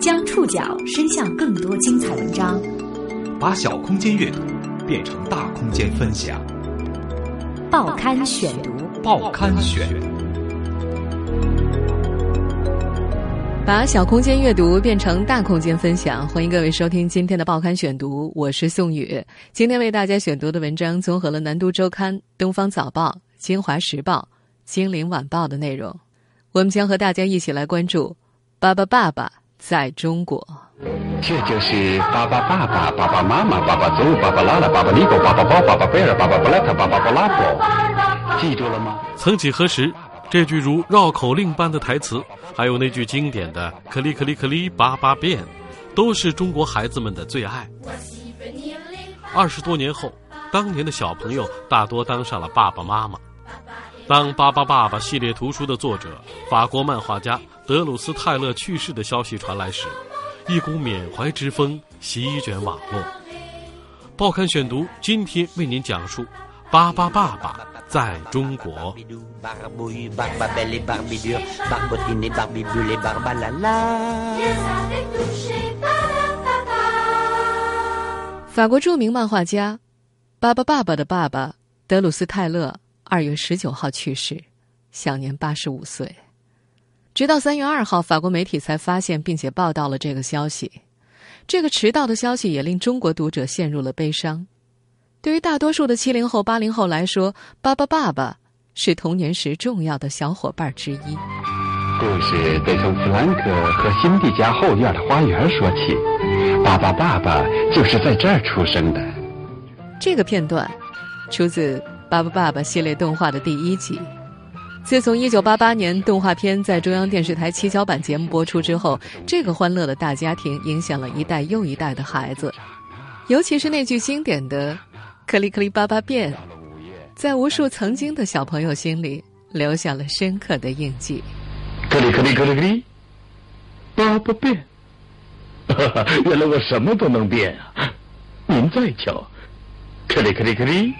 将触角伸向更多精彩文章，把小空间阅读变成大空间分享。报刊选读，报刊选。把小空间阅读变成大空间分享，欢迎各位收听今天的报刊选读，我是宋宇。今天为大家选读的文章综合了《南都周刊》《东方早报》《京华时报》《金陵晚报》的内容，我们将和大家一起来关注“巴巴爸爸”。在中国，这就是巴巴爸爸、爸爸妈妈、爸爸祖、爸爸拉拉、爸爸尼狗、爸爸包、爸爸贝尔、爸爸布莱特、爸爸布拉伯，记住了吗？曾几何时，这句如绕口令般的台词，还有那句经典的“可里可里可里巴巴变”，都是中国孩子们的最爱。二十多年后，当年的小朋友大多当上了爸爸妈妈。当《巴巴爸爸》系列图书的作者、法国漫画家德鲁斯泰勒去世的消息传来时，一股缅怀之风席卷网络。报刊选读今天为您讲述《巴巴爸爸在中国》。法国著名漫画家《巴巴爸爸》的爸爸德鲁斯泰勒。二月十九号去世，享年八十五岁。直到三月二号，法国媒体才发现并且报道了这个消息。这个迟到的消息也令中国读者陷入了悲伤。对于大多数的七零后、八零后来说，巴巴爸爸是童年时重要的小伙伴之一。故事得从弗兰克和辛蒂家后院的花园说起。巴巴爸爸就是在这儿出生的。这个片段出自。《巴巴爸爸》系列动画的第一集，自从1988年动画片在中央电视台七巧板节目播出之后，这个欢乐的大家庭影响了一代又一代的孩子，尤其是那句经典的“克里克里巴巴变”，在无数曾经的小朋友心里留下了深刻的印记。克里克里克里克里，巴巴变，原来我什么都能变啊！您再瞧，克里克里克里。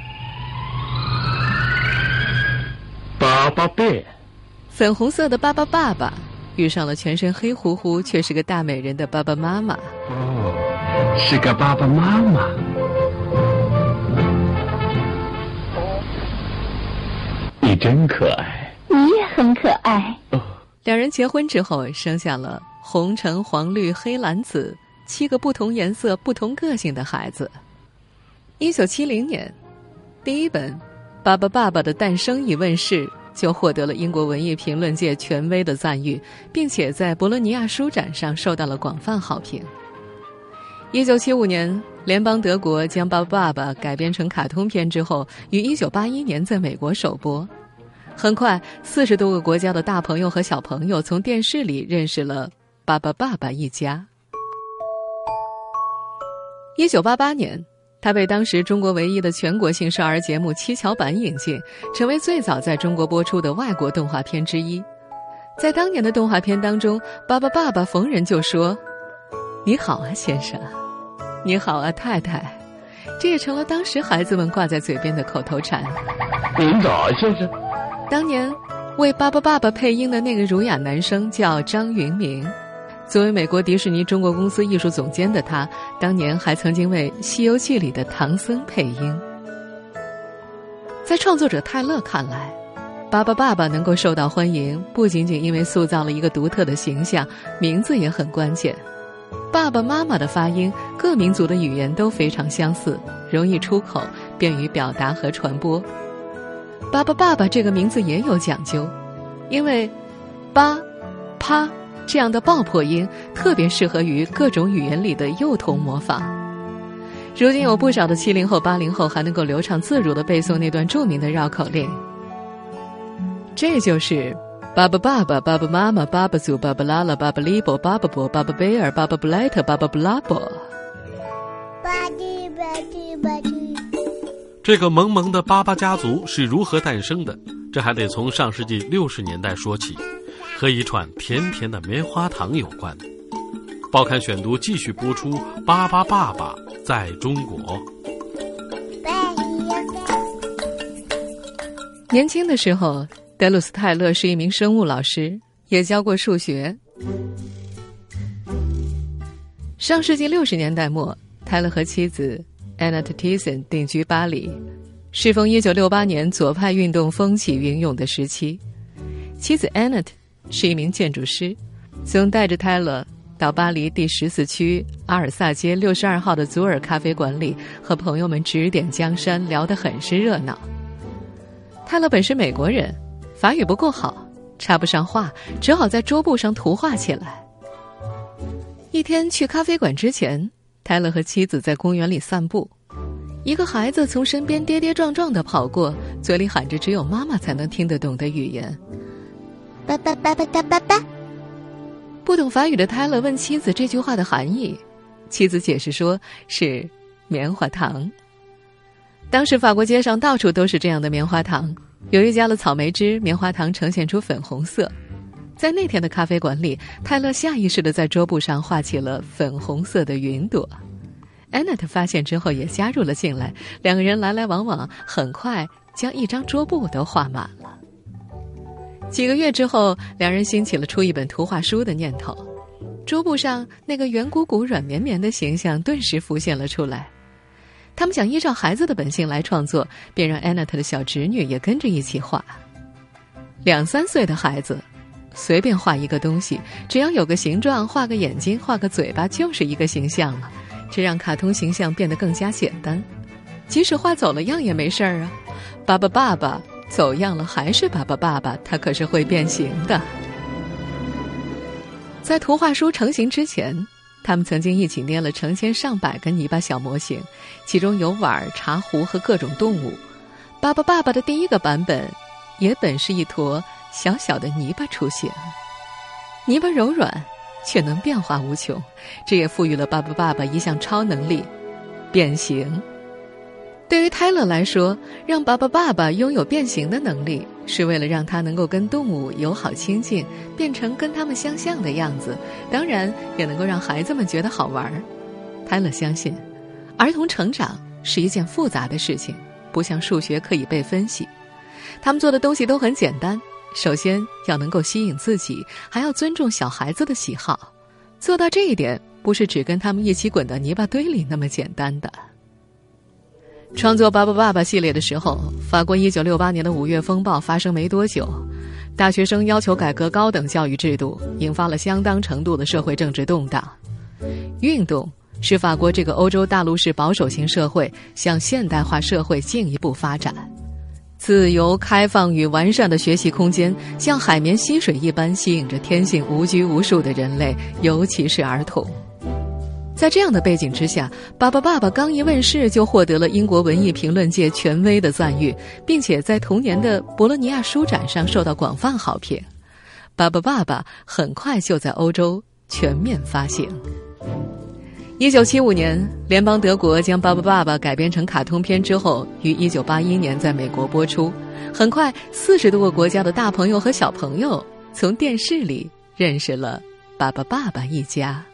巴巴贝，粉红色的巴巴爸爸遇上了全身黑乎乎却是个大美人的爸爸妈妈。哦，是个爸爸妈妈。你真可爱。你也很可爱。两人结婚之后，生下了红橙黄绿黑蓝紫七个不同颜色、不同个性的孩子。一九七零年，第一本。《巴巴爸爸的诞生》一问世，就获得了英国文艺评论界权威的赞誉，并且在博洛尼亚书展上受到了广泛好评。一九七五年，联邦德国将《巴巴爸爸》改编成卡通片之后，于一九八一年在美国首播。很快，四十多个国家的大朋友和小朋友从电视里认识了巴巴爸爸一家。一九八八年。他被当时中国唯一的全国性少儿节目七巧板引进，成为最早在中国播出的外国动画片之一。在当年的动画片当中，巴巴爸爸逢人就说：“你好啊，先生，你好啊，太太。”这也成了当时孩子们挂在嘴边的口头禅。您早，先生。当年为巴巴爸爸配音的那个儒雅男生叫张云明。作为美国迪士尼中国公司艺术总监的他，当年还曾经为《西游记》里的唐僧配音。在创作者泰勒看来，《巴巴爸爸》能够受到欢迎，不仅仅因为塑造了一个独特的形象，名字也很关键。爸爸妈妈的发音，各民族的语言都非常相似，容易出口，便于表达和传播。巴巴爸爸这个名字也有讲究，因为“巴”“啪”。这样的爆破音特别适合于各种语言里的幼童模仿。如今有不少的七零后、八零后还能够流畅自如的背诵那段著名的绕口令。这就是巴巴爸爸、爸爸妈妈、爸爸祖、爸爸拉拉、爸爸利伯、爸爸伯、爸爸贝尔、爸爸布莱特、爸爸布拉伯。这个萌萌的巴巴家族是如何诞生的？这还得从上世纪六十年代说起。和一串甜甜的棉花糖有关。报刊选读继续播出《巴巴爸爸在中国》。年轻的时候，德鲁斯泰勒是一名生物老师，也教过数学。上世纪六十年代末，泰勒和妻子 Annette Tison 定居巴黎，适逢一九六八年左派运动风起云涌的时期。妻子 Annette 是一名建筑师，曾带着泰勒到巴黎第十四区阿尔萨街六十二号的祖尔咖啡馆里，和朋友们指点江山，聊得很是热闹。泰勒本是美国人。法语不够好，插不上话，只好在桌布上涂画起来。一天去咖啡馆之前，泰勒和妻子在公园里散步，一个孩子从身边跌跌撞撞的跑过，嘴里喊着只有妈妈才能听得懂的语言：“爸爸爸爸哒爸爸。”不懂法语的泰勒问妻子这句话的含义，妻子解释说是棉花糖。当时法国街上到处都是这样的棉花糖。由于加了草莓汁，棉花糖呈现出粉红色。在那天的咖啡馆里，泰勒下意识的在桌布上画起了粉红色的云朵。安娜特发现之后也加入了进来，两个人来来往往，很快将一张桌布都画满了。几个月之后，两人兴起了出一本图画书的念头。桌布上那个圆鼓鼓、软绵绵的形象顿时浮现了出来。他们想依照孩子的本性来创作，便让安娜特的小侄女也跟着一起画。两三岁的孩子，随便画一个东西，只要有个形状，画个眼睛，画个嘴巴，就是一个形象了。这让卡通形象变得更加简单。即使画走了样也没事儿啊。爸爸爸爸走样了还是爸爸爸爸，他可是会变形的。在图画书成型之前。他们曾经一起捏了成千上百个泥巴小模型，其中有碗、茶壶和各种动物。爸爸爸爸的第一个版本，也本是一坨小小的泥巴雏形。泥巴柔软，却能变化无穷，这也赋予了爸爸爸爸一项超能力——变形。对于泰勒来说，让爸爸爸爸拥有变形的能力，是为了让他能够跟动物友好亲近，变成跟他们相像的样子。当然，也能够让孩子们觉得好玩。泰勒相信，儿童成长是一件复杂的事情，不像数学可以被分析。他们做的东西都很简单，首先要能够吸引自己，还要尊重小孩子的喜好。做到这一点，不是只跟他们一起滚到泥巴堆里那么简单的。创作《巴巴爸爸》系列的时候，法国一九六八年的五月风暴发生没多久，大学生要求改革高等教育制度，引发了相当程度的社会政治动荡。运动使法国这个欧洲大陆式保守型社会向现代化社会进一步发展，自由、开放与完善的学习空间像海绵吸水一般吸引着天性无拘无束的人类，尤其是儿童。在这样的背景之下，《巴巴爸爸》刚一问世就获得了英国文艺评论界权威的赞誉，并且在同年的博洛尼亚书展上受到广泛好评。《巴巴爸爸》很快就在欧洲全面发行。一九七五年，联邦德国将《巴巴爸爸》改编成卡通片之后，于一九八一年在美国播出。很快，四十多个国家的大朋友和小朋友从电视里认识了《巴巴爸爸》一家。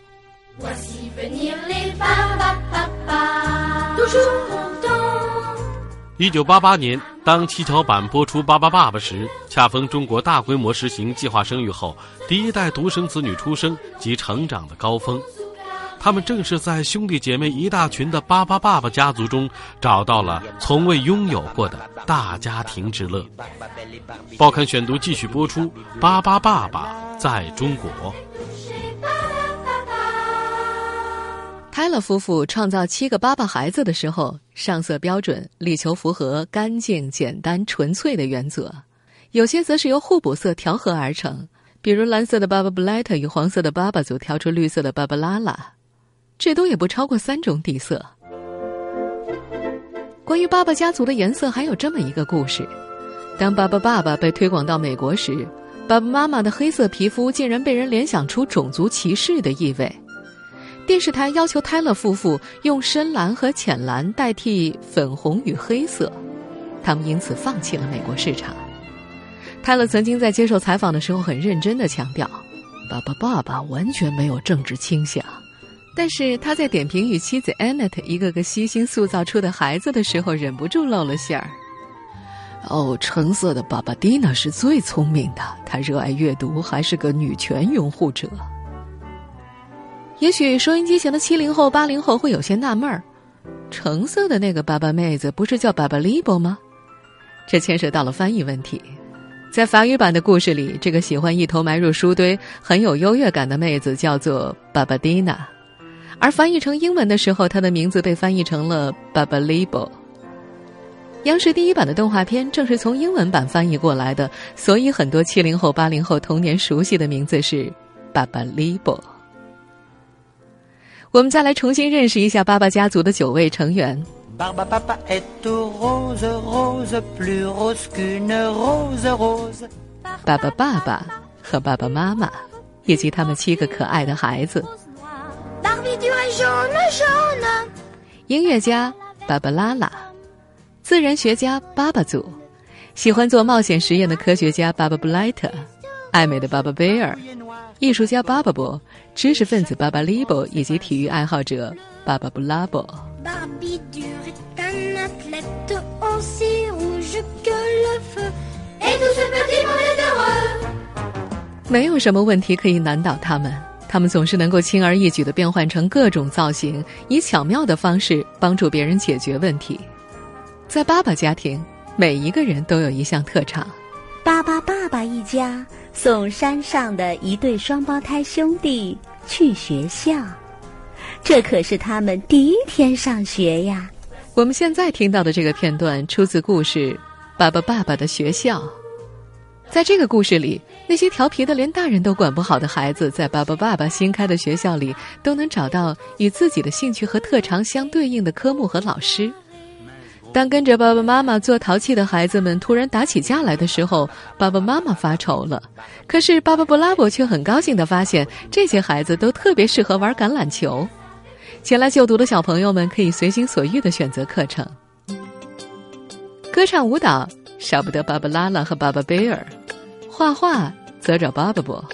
一九八八年，当七巧板播出《巴巴爸爸》时，恰逢中国大规模实行计划生育后，第一代独生子女出生及成长的高峰。他们正是在兄弟姐妹一大群的巴巴爸爸家族中，找到了从未拥有过的大家庭之乐。报刊选读继续播出《巴巴爸爸在中国》。泰勒夫妇创造七个爸爸孩子的时候，上色标准力求符合干净、简单、纯粹的原则；有些则是由互补色调和而成，比如蓝色的巴巴布莱特与黄色的巴巴组调出绿色的巴巴拉拉，最多也不超过三种底色。关于巴巴家族的颜色，还有这么一个故事：当巴巴爸爸被推广到美国时，爸爸妈妈的黑色皮肤竟然被人联想出种族歧视的意味。电视台要求泰勒夫妇用深蓝和浅蓝代替粉红与黑色，他们因此放弃了美国市场。泰勒曾经在接受采访的时候很认真的强调：“爸爸，爸爸完全没有政治倾向。”但是他在点评与妻子 Annette 一个个悉心塑造出的孩子的时候，忍不住露了馅儿。哦，橙色的巴巴蒂娜是最聪明的，她热爱阅读，还是个女权拥护者。也许收音机前的七零后、八零后会有些纳闷儿：橙色的那个巴巴妹子不是叫巴巴利波吗？这牵涉到了翻译问题。在法语版的故事里，这个喜欢一头埋入书堆、很有优越感的妹子叫做巴巴蒂娜，而翻译成英文的时候，她的名字被翻译成了巴巴利波。央视第一版的动画片正是从英文版翻译过来的，所以很多七零后、八零后童年熟悉的名字是巴巴利波。我们再来重新认识一下巴巴家族的九位成员。爸爸爸爸和爸爸妈妈，以及他们七个可爱的孩子。音乐家芭芭拉拉，自然学家巴巴祖，喜欢做冒险实验的科学家巴巴布莱特，爱美的巴巴贝尔，艺术家巴巴布，知识分子巴巴利布，以及体育爱好者巴巴布拉布。没有什么问题可以难倒他们，他们总是能够轻而易举的变换成各种造型，以巧妙的方式帮助别人解决问题。在爸爸家庭，每一个人都有一项特长。巴巴爸爸一家送山上的一对双胞胎兄弟去学校，这可是他们第一天上学呀。我们现在听到的这个片段出自故事《爸爸爸爸的学校》。在这个故事里，那些调皮的连大人都管不好的孩子，在爸爸爸爸新开的学校里，都能找到与自己的兴趣和特长相对应的科目和老师。当跟着爸爸妈妈做淘气的孩子们突然打起架来的时候，爸爸妈妈发愁了。可是巴巴布拉伯却很高兴地发现，这些孩子都特别适合玩橄榄球。前来就读的小朋友们可以随心所欲地选择课程，歌唱舞蹈少不得芭芭拉拉和芭芭贝尔，画画则找芭芭伯。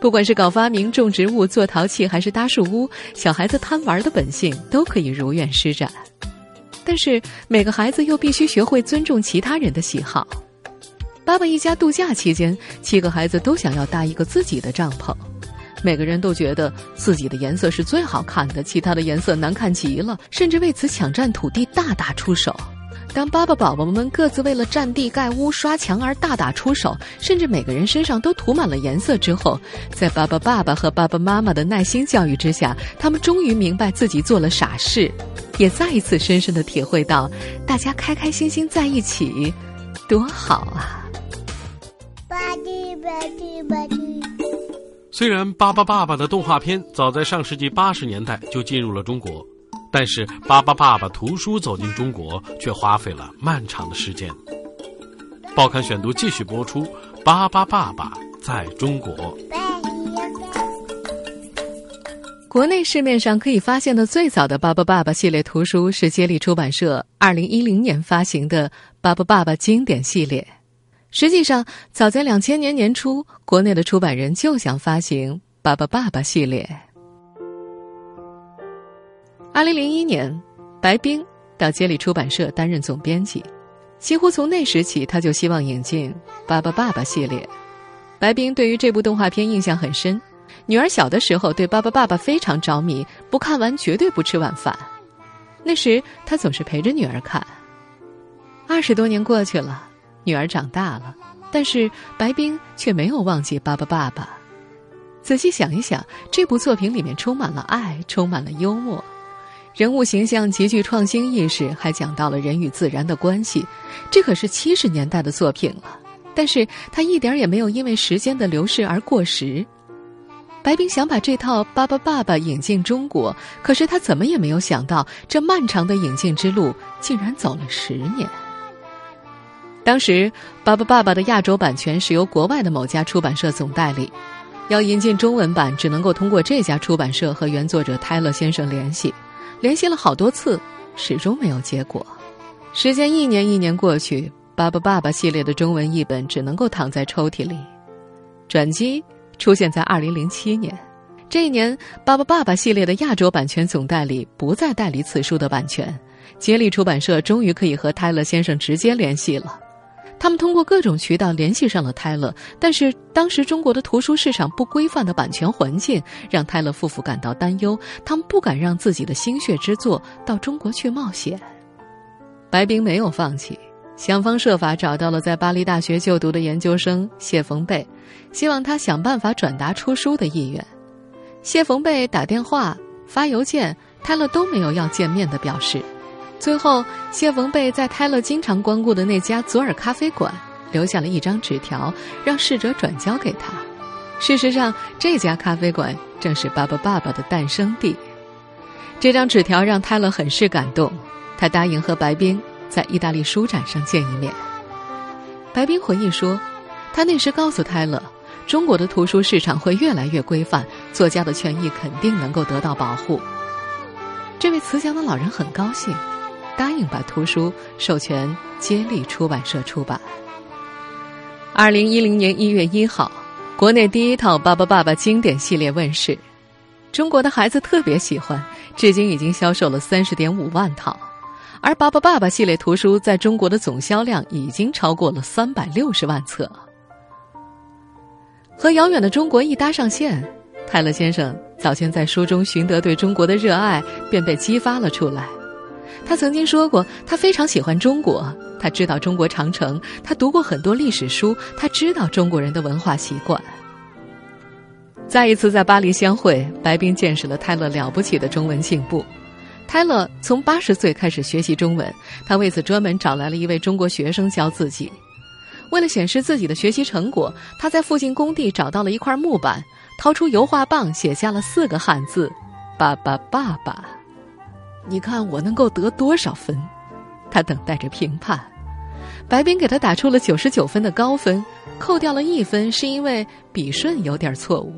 不管是搞发明、种植物、做陶器，还是搭树屋，小孩子贪玩的本性都可以如愿施展。但是每个孩子又必须学会尊重其他人的喜好。爸爸一家度假期间，七个孩子都想要搭一个自己的帐篷。每个人都觉得自己的颜色是最好看的，其他的颜色难看极了，甚至为此抢占土地，大打出手。当巴巴宝宝们各自为了占地盖屋、刷墙而大打出手，甚至每个人身上都涂满了颜色之后，在巴巴爸爸和爸爸妈妈的耐心教育之下，他们终于明白自己做了傻事，也再一次深深的体会到，大家开开心心在一起，多好啊！虽然《巴巴爸爸》的动画片早在上世纪八十年代就进入了中国，但是《巴巴爸爸》图书走进中国却花费了漫长的时间。报刊选读继续播出，《巴巴爸爸在中国》。国内市面上可以发现的最早的《巴巴爸爸》系列图书是接力出版社二零一零年发行的《巴巴爸爸经典系列》。实际上，早在两千年年初，国内的出版人就想发行《巴巴爸爸》系列。二零零一年，白冰到接力出版社担任总编辑，几乎从那时起，他就希望引进《巴巴爸爸》系列。白冰对于这部动画片印象很深，女儿小的时候对《爸爸爸爸》非常着迷，不看完绝对不吃晚饭。那时他总是陪着女儿看。二十多年过去了。女儿长大了，但是白冰却没有忘记巴巴爸爸。仔细想一想，这部作品里面充满了爱，充满了幽默，人物形象极具创新意识，还讲到了人与自然的关系。这可是七十年代的作品了，但是他一点也没有因为时间的流逝而过时。白冰想把这套巴巴爸爸引进中国，可是他怎么也没有想到，这漫长的引进之路竟然走了十年。当时，《巴巴爸爸》的亚洲版权是由国外的某家出版社总代理，要引进中文版，只能够通过这家出版社和原作者泰勒先生联系，联系了好多次，始终没有结果。时间一年一年过去，《巴巴爸爸》系列的中文译本只能够躺在抽屉里。转机出现在二零零七年，这一年，《巴巴爸爸》系列的亚洲版权总代理不再代理此书的版权，接力出版社终于可以和泰勒先生直接联系了。他们通过各种渠道联系上了泰勒，但是当时中国的图书市场不规范的版权环境让泰勒夫妇感到担忧，他们不敢让自己的心血之作到中国去冒险。白冰没有放弃，想方设法找到了在巴黎大学就读的研究生谢冯贝，希望他想办法转达出书的意愿。谢冯贝打电话、发邮件，泰勒都没有要见面的表示。最后，谢冯贝在泰勒经常光顾的那家左尔咖啡馆留下了一张纸条，让侍者转交给他。事实上，这家咖啡馆正是巴巴爸爸的诞生地。这张纸条让泰勒很是感动，他答应和白冰在意大利书展上见一面。白冰回忆说，他那时告诉泰勒，中国的图书市场会越来越规范，作家的权益肯定能够得到保护。这位慈祥的老人很高兴。答应把图书授权接力出版社出版。二零一零年一月一号，国内第一套《巴巴爸爸》经典系列问世，中国的孩子特别喜欢，至今已经销售了三十点五万套，而《巴巴爸爸》系列图书在中国的总销量已经超过了三百六十万册。和遥远的中国一搭上线，泰勒先生早先在书中寻得对中国的热爱，便被激发了出来。他曾经说过，他非常喜欢中国，他知道中国长城，他读过很多历史书，他知道中国人的文化习惯。再一次在巴黎相会，白冰见识了泰勒了不起的中文进步。泰勒从八十岁开始学习中文，他为此专门找来了一位中国学生教自己。为了显示自己的学习成果，他在附近工地找到了一块木板，掏出油画棒，写下了四个汉字：“爸爸，爸爸。”你看我能够得多少分？他等待着评判。白冰给他打出了九十九分的高分，扣掉了一分，是因为笔顺有点错误。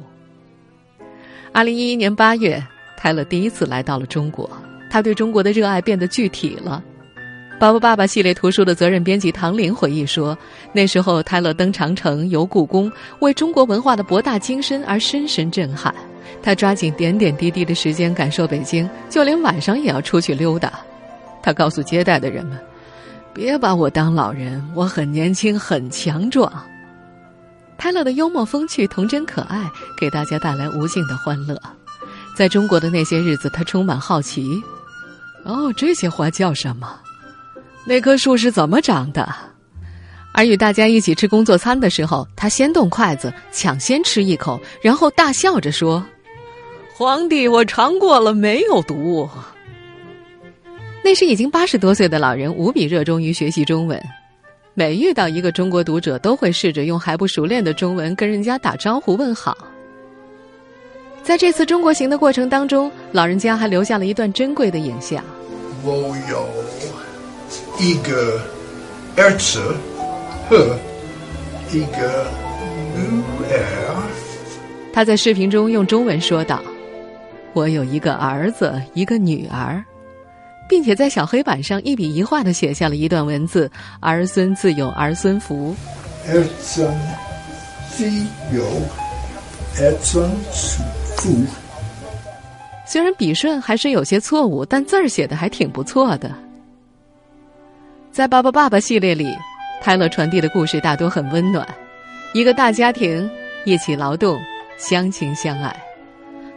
二零一一年八月，泰勒第一次来到了中国，他对中国的热爱变得具体了。《巴巴爸爸》系列图书的责任编辑唐玲回忆说：“那时候，泰勒登长城、游故宫，为中国文化的博大精深而深深震撼。”他抓紧点点滴滴的时间感受北京，就连晚上也要出去溜达。他告诉接待的人们：“别把我当老人，我很年轻，很强壮。”泰勒的幽默风趣、童真可爱，给大家带来无尽的欢乐。在中国的那些日子，他充满好奇：“哦，这些花叫什么？那棵树是怎么长的？”而与大家一起吃工作餐的时候，他先动筷子，抢先吃一口，然后大笑着说。皇帝，我尝过了，没有毒。那时已经八十多岁的老人无比热衷于学习中文，每遇到一个中国读者，都会试着用还不熟练的中文跟人家打招呼问好。在这次中国行的过程当中，老人家还留下了一段珍贵的影像。我有一个儿子和一个女儿。他在视频中用中文说道。我有一个儿子，一个女儿，并且在小黑板上一笔一画的写下了一段文字：“儿孙自有儿孙福。”儿孙自有儿孙福。虽然笔顺还是有些错误，但字儿写的还挺不错的。在《爸爸爸爸》系列里，泰勒传递的故事大多很温暖：一个大家庭一起劳动，相亲相爱。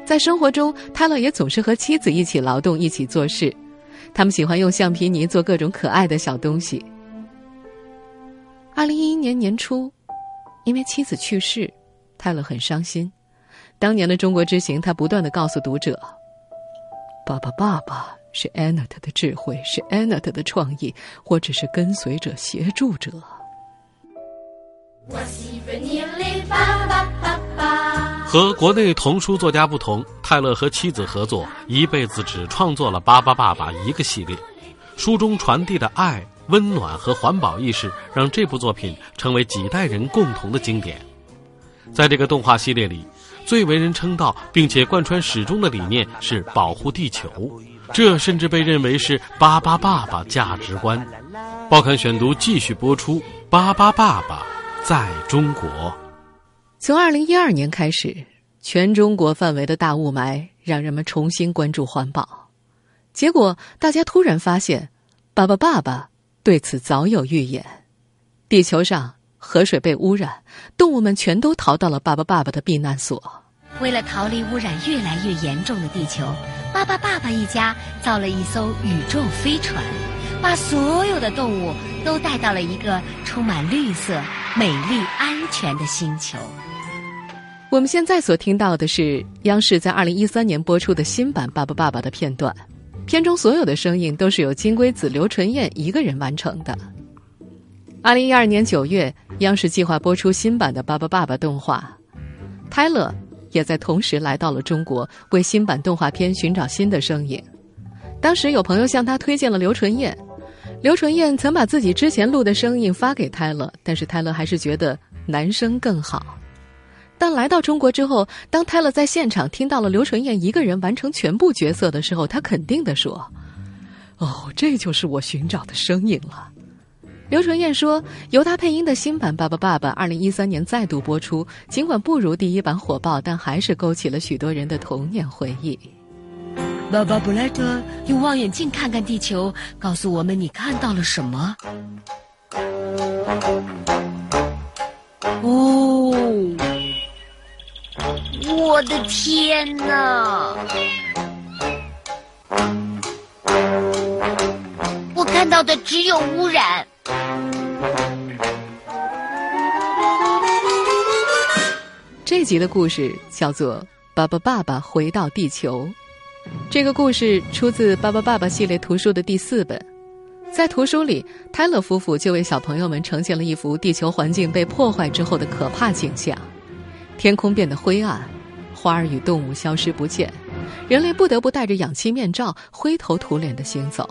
在生活中，泰勒也总是和妻子一起劳动，一起做事。他们喜欢用橡皮泥做各种可爱的小东西。二零一一年年初，因为妻子去世，泰勒很伤心。当年的中国之行，他不断的告诉读者：“爸爸，爸爸是 Annette 的智慧，是 Annette 的创意，或者是跟随者、协助者。”和国内童书作家不同，泰勒和妻子合作，一辈子只创作了《巴巴爸爸》一个系列。书中传递的爱、温暖和环保意识，让这部作品成为几代人共同的经典。在这个动画系列里，最为人称道并且贯穿始终的理念是保护地球，这甚至被认为是“巴巴爸爸”价值观。报刊选读继续播出，《巴巴爸爸在中国》。从二零一二年开始，全中国范围的大雾霾让人们重新关注环保。结果，大家突然发现，巴巴爸爸对此早有预演。地球上河水被污染，动物们全都逃到了巴巴爸爸的避难所。为了逃离污染越来越严重的地球，巴巴爸爸一家造了一艘宇宙飞船，把所有的动物都带到了一个充满绿色、美丽、安全的星球。我们现在所听到的是央视在二零一三年播出的新版《巴巴爸爸》的片段，片中所有的声音都是由金龟子刘纯燕一个人完成的。二零一二年九月，央视计划播出新版的《巴巴爸爸》动画，泰勒也在同时来到了中国，为新版动画片寻找新的声音。当时有朋友向他推荐了刘纯燕，刘纯燕曾把自己之前录的声音发给泰勒，但是泰勒还是觉得男声更好。但来到中国之后，当泰勒在现场听到了刘纯燕一个人完成全部角色的时候，他肯定的说：“哦，这就是我寻找的声音了。”刘纯燕说：“由他配音的新版《爸爸爸爸》二零一三年再度播出，尽管不如第一版火爆，但还是勾起了许多人的童年回忆。”爸爸布莱特，用望远镜看看地球，告诉我们你看到了什么？哦。我的天哪！我看到的只有污染。这集的故事叫做《巴巴爸爸回到地球》。这个故事出自《巴巴爸爸》系列图书的第四本。在图书里，泰勒夫妇就为小朋友们呈现了一幅地球环境被破坏之后的可怕景象。天空变得灰暗，花儿与动物消失不见，人类不得不戴着氧气面罩，灰头土脸的行走。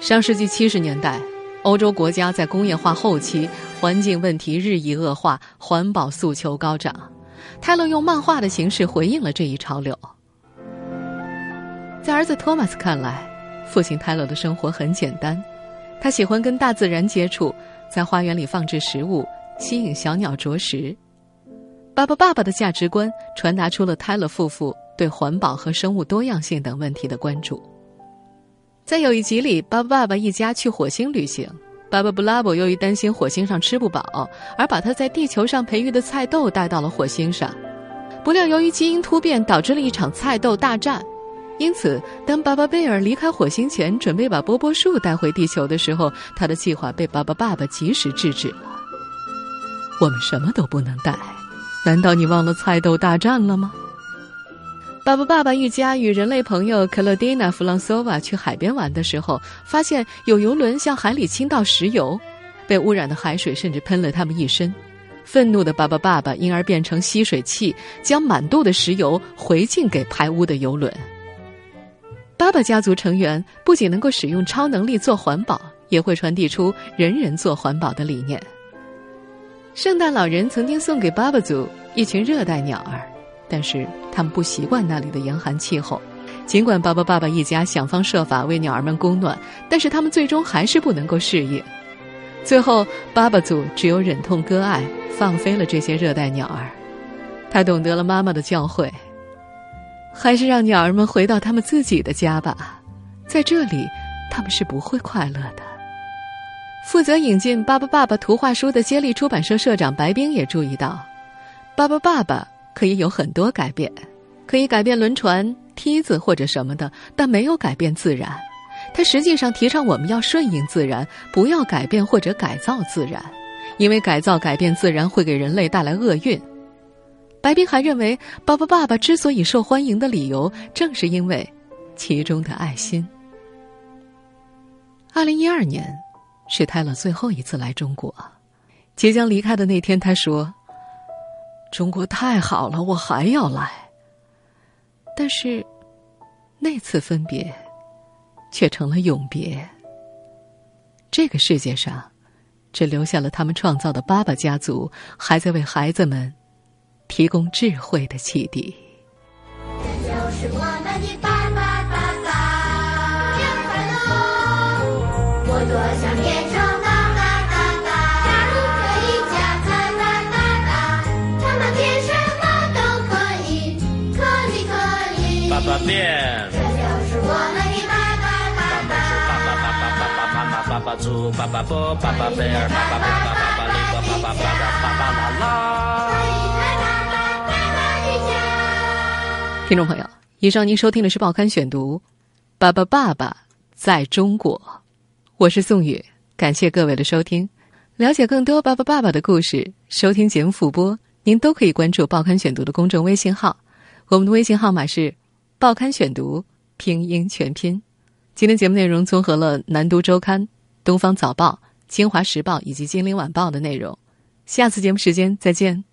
上世纪七十年代，欧洲国家在工业化后期，环境问题日益恶化，环保诉求高涨。泰勒用漫画的形式回应了这一潮流。在儿子托马斯看来，父亲泰勒的生活很简单，他喜欢跟大自然接触，在花园里放置食物，吸引小鸟啄食。巴巴爸爸的价值观传达出了泰勒夫妇对环保和生物多样性等问题的关注。在有一集里，巴巴爸爸一家去火星旅行，巴巴布拉伯由于担心火星上吃不饱，而把他在地球上培育的菜豆带到了火星上。不料由于基因突变导致了一场菜豆大战，因此当巴巴贝尔离开火星前准备把波波树带回地球的时候，他的计划被巴巴爸爸及时制止了。我们什么都不能带。难道你忘了菜豆大战了吗？巴巴爸爸一家与人类朋友克洛蒂娜·弗朗索瓦去海边玩的时候，发现有游轮向海里倾倒石油，被污染的海水甚至喷了他们一身。愤怒的巴巴爸爸因而变成吸水器，将满肚的石油回敬给排污的游轮。爸爸家族成员不仅能够使用超能力做环保，也会传递出人人做环保的理念。圣诞老人曾经送给巴巴族一群热带鸟儿，但是他们不习惯那里的严寒气候。尽管巴巴爸爸一家想方设法为鸟儿们供暖，但是他们最终还是不能够适应。最后，巴巴祖只有忍痛割爱，放飞了这些热带鸟儿。他懂得了妈妈的教诲，还是让鸟儿们回到他们自己的家吧，在这里，他们是不会快乐的。负责引进《巴巴爸爸》图画书的接力出版社社长白冰也注意到，《巴巴爸爸》可以有很多改变，可以改变轮船、梯子或者什么的，但没有改变自然。他实际上提倡我们要顺应自然，不要改变或者改造自然，因为改造、改变自然会给人类带来厄运。白冰还认为，《巴巴爸爸》之所以受欢迎的理由，正是因为其中的爱心。二零一二年。是泰勒最后一次来中国，即将离开的那天，他说：“中国太好了，我还要来。”但是，那次分别，却成了永别。这个世界上，只留下了他们创造的爸爸家族，还在为孩子们提供智慧的启迪。这就是我们的爸爸爸爸，我多想爸爸，爸爸贝，爸爸爸爸爸爸，爸爸爸爸爸爸。听众朋友，以上您收听的是《报刊选读》，《爸爸爸爸在中国》，我是宋宇，感谢各位的收听。了解更多《爸爸爸爸》的故事，收听节目复播，您都可以关注《报刊选读》的公众微信号，我们的微信号码是《报刊选读》拼音全拼。今天节目内容综合了《南都周刊》。东方早报》《京华时报》以及《金陵晚报》的内容。下次节目时间再见。